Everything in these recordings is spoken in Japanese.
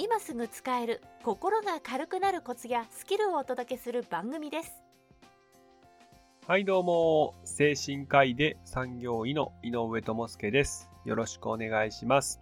今すぐ使える心が軽くなるコツやスキルをお届けする番組です。はいどうも。精神科医で産業医の井上智介です。よろしくお願いします。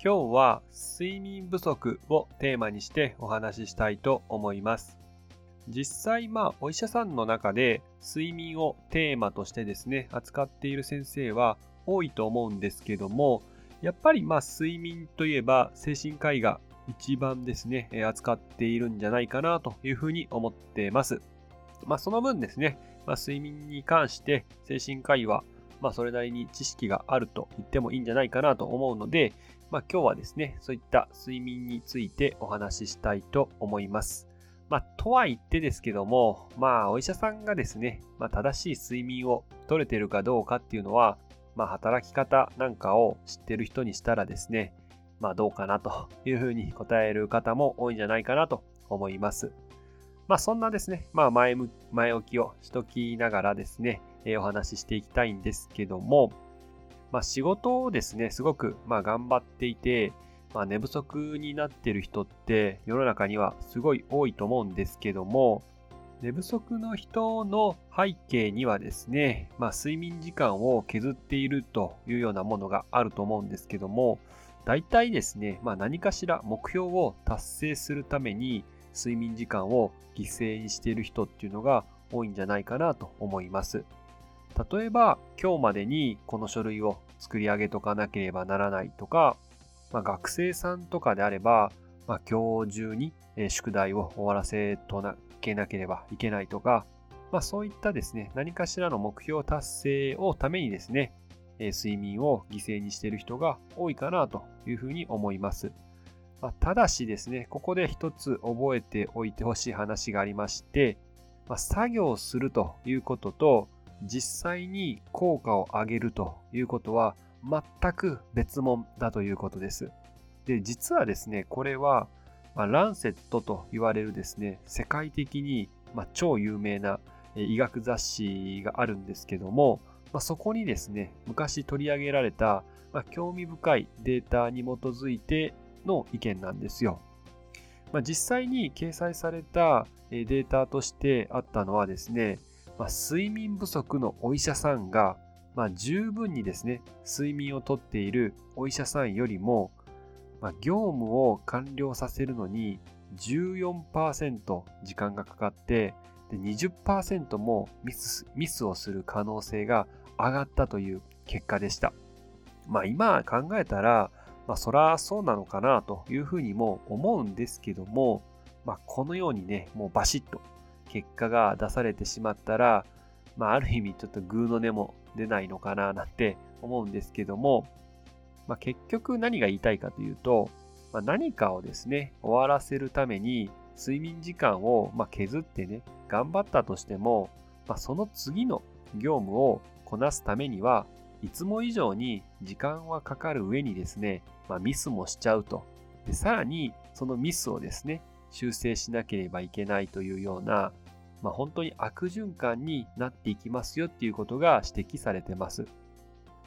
今日は睡眠不足をテーマにしてお話ししたいと思います。実際まあお医者さんの中で睡眠をテーマとしてですね扱っている先生は多いと思うんですけどもやっぱりまあ睡眠といえば精神科医が一番ですね、扱っているんじゃないかなというふうに思ってます。まあその分ですね、まあ、睡眠に関して精神科医はまあそれなりに知識があると言ってもいいんじゃないかなと思うので、まあ今日はですね、そういった睡眠についてお話ししたいと思います。まあとは言ってですけども、まあお医者さんがですね、まあ正しい睡眠を取れてるかどうかっていうのは、まあ、働き方なんかを知ってる人にしたらですね、まあどうかなというふうに答える方も多いんじゃないかなと思います。まあそんなですね、まあ前前置きをしときながらですね、え、お話ししていきたいんですけども、まあ仕事をですね、すごくまあ頑張っていて、まあ寝不足になってる人って世の中にはすごい多いと思うんですけども、寝不足の人の背景にはですね、まあ、睡眠時間を削っているというようなものがあると思うんですけども、大体ですね、まあ、何かしら目標を達成するために睡眠時間を犠牲にしている人っていうのが多いんじゃないかなと思います。例えば、今日までにこの書類を作り上げとかなければならないとか、まあ、学生さんとかであれば、まあ、今日中に宿題を終わらせとなけなければいけないとか、まあ、そういったですね、何かしらの目標達成をためにですね、え睡眠を犠牲にしている人が多いかなというふうに思います。まあ、ただしですね、ここで一つ覚えておいてほしい話がありまして、まあ、作業するということと、実際に効果を上げるということは全く別物だということです。で、実はですね、これはまあ、ランセットと言われるですね、世界的に、まあ、超有名な医学雑誌があるんですけども、まあ、そこにですね、昔取り上げられた、まあ、興味深いデータに基づいての意見なんですよ。まあ、実際に掲載されたデータとしてあったのはですね、ま、睡眠不足のお医者さんが、ま、十分にですね、睡眠をとっているお医者さんよりも、ま、業務を完了させるのに14%時間がかかってで20%もミスミスをする可能性が上がったという結果でした。まあ今考えたら、まあそらそうなのかなというふうにも思うんですけども、まあこのようにね、もうバシッと結果が出されてしまったら、まあある意味ちょっとグーの音も出ないのかななんて思うんですけども、まあ、結局何が言いたいかというと、まあ、何かをですね、終わらせるために睡眠時間をま削ってね、頑張ったとしても、ま、その次の業務をこなすためには、いつも以上に時間はかかる上にですね、まあ、ミスもしちゃうと。で、さらにそのミスをですね、修正しなければいけないというような、まあ、本当に悪循環になっていきますよっていうことが指摘されてます。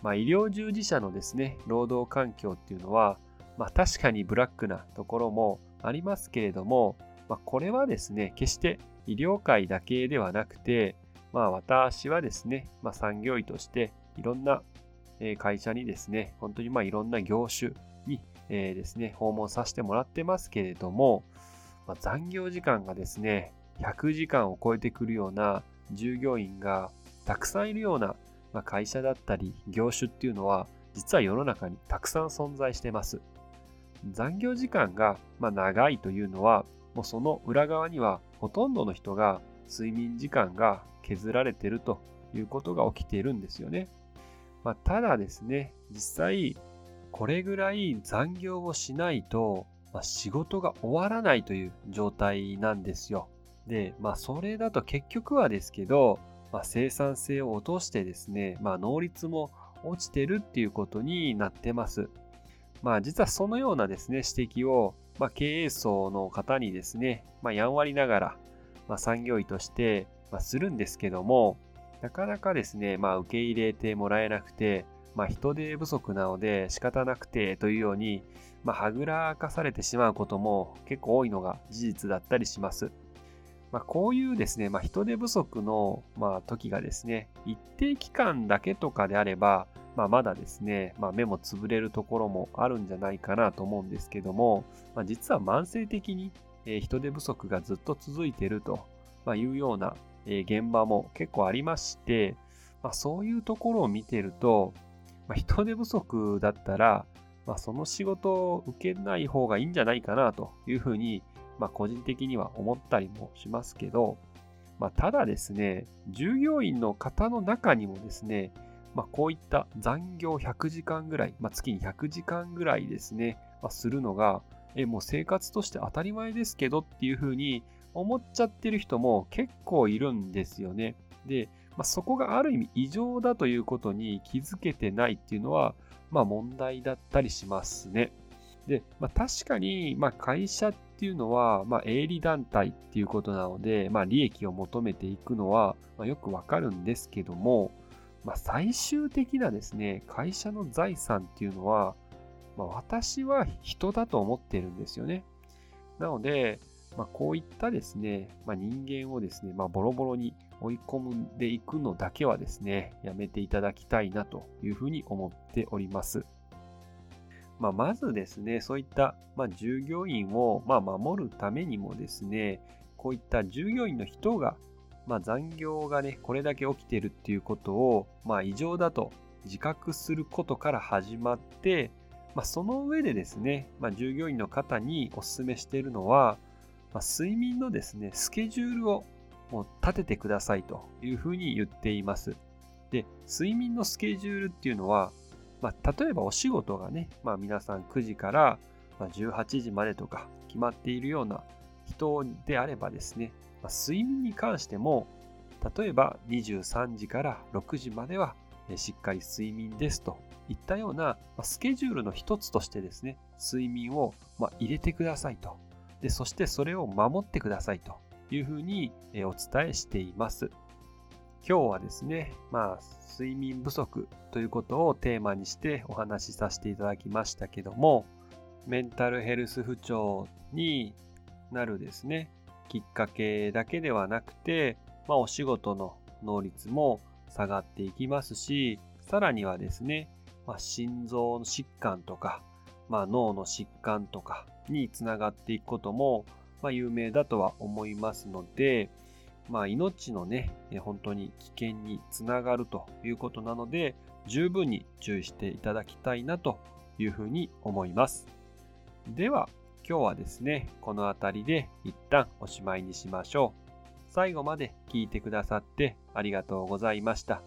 まあ、医療従事者のですね、労働環境っていうのは、まあ、確かにブラックなところもありますけれども、まあ、これはですね、決して医療界だけではなくて、まあ、私はですね、まあ、産業医としていろんな会社にですね、本当にまあいろんな業種に、ですね、訪問させてもらってますけれども、まあ、残業時間がですね、100時間を超えてくるような従業員がたくさんいるような、会社だったり業種っていうのは実は世の中にたくさん存在してます。残業時間が長いというのはもうその裏側にはほとんどの人が睡眠時間が削られてるということが起きているんですよね。まあ、ただですね、実際これぐらい残業をしないとまあ、仕事が終わらないという状態なんですよ。で、まあそれだと結局はですけど、まあ、生産性を落としてですね、まあ能率も落ちてるっていうことになってます。まあ実はそのようなですね、指摘を、まあ、経営層の方にですね、まあ、やんわりながら、まあ、産業医として、ま、するんですけども、なかなかですね、まあ、受け入れてもらえなくて、まあ、人手不足なので仕方なくてというように、まあ、はぐらかされてしまうことも結構多いのが事実だったりします。まあ、こういうですね、まあ、人手不足の、まあ、時がですね、一定期間だけとかであれば、まあ、まだですね、まあ、目も潰れるところもあるんじゃないかなと思うんですけども、まあ、実は慢性的に人手不足がずっと続いているというような現場も結構ありまして、まあ、そういうところを見てると、まあ、人手不足だったら、まあ、その仕事を受けない方がいいんじゃないかなというふうに、まあ、個人的には思ったりもしますけど、まあ、ただですね、従業員の方の中にもですね、まあ、こういった残業100時間ぐらい、まあ、月に100時間ぐらいですね、まあ、するのが、え、もう生活として当たり前ですけどっていうふうに思っちゃってる人も結構いるんですよね。で、まあ、そこがある意味異常だということに気づけてないっていうのは、まあ問題だったりしますね。で、まあ、確かに、まあ、会社っていうのは、まあ、営利団体っていうことなので、まあ、利益を求めていくのは、ま、よくわかるんですけども、まあ、最終的なですね、会社の財産っていうのは、まあ、私は人だと思ってるんですよね。なので、まあ、こういったですね、まあ、人間をですね、まあ、ボロボロに追い込んでいくのだけはですね、やめていただきたいなというふうに思っております。まあ、まずですね、そういった、まあ、従業員を、まあ、守るためにもですね、こういった従業員の人が、まあ、残業がね、これだけ起きてるっていうことを、まあ、異常だと自覚することから始まって、まあ、その上でですね、まあ、従業員の方にお勧めしているのは、まあ、睡眠のですね、スケジュールをもう立ててくださいというふうに言っています。で、睡眠のスケジュールっていうのは、まあ、例えばお仕事がね、まあ、皆さん9時から18時までとか決まっているような人であればですね、睡眠に関しても、例えば23時から6時まではしっかり睡眠ですといったようなスケジュールの一つとしてですね、睡眠を入れてくださいと。で、そしてそれを守ってくださいというふうにお伝えしています。今日はですね、まあ、睡眠不足ということをテーマにしてお話しさせていただきましたけども、メンタルヘルス不調になるですね、きっかけだけではなくて、まあ、お仕事の能率も下がっていきますし、さらにはですね、まあ、心臓の疾患とか、まあ、脳の疾患とかにつながっていくことも、まあ、有名だとは思いますので、まあ、命のね、本当に危険につながるということなので、十分に注意していただきたいなというふうに思います。では、今日はですね、この辺りで一旦おしまいにしましょう。最後まで聞いてくださってありがとうございました。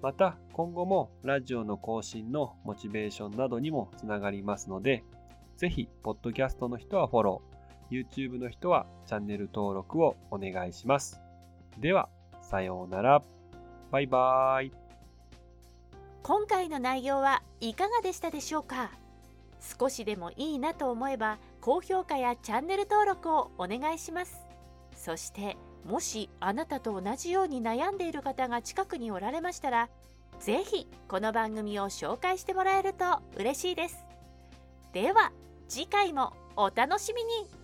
また今後もラジオの更新のモチベーションなどにもつながりますので、ぜひ、ポッドキャストの人はフォロー、YouTube の人はチャンネル登録をお願いします。では、さようなら。バイバーイ。今回の内容はいかがでしたでしょうか？少しでもいいなと思えば高評価やチャンネル登録をお願いします。そしてもしあなたと同じように悩んでいる方が近くにおられましたら是非この番組を紹介してもらえると嬉しいです。では次回もお楽しみに。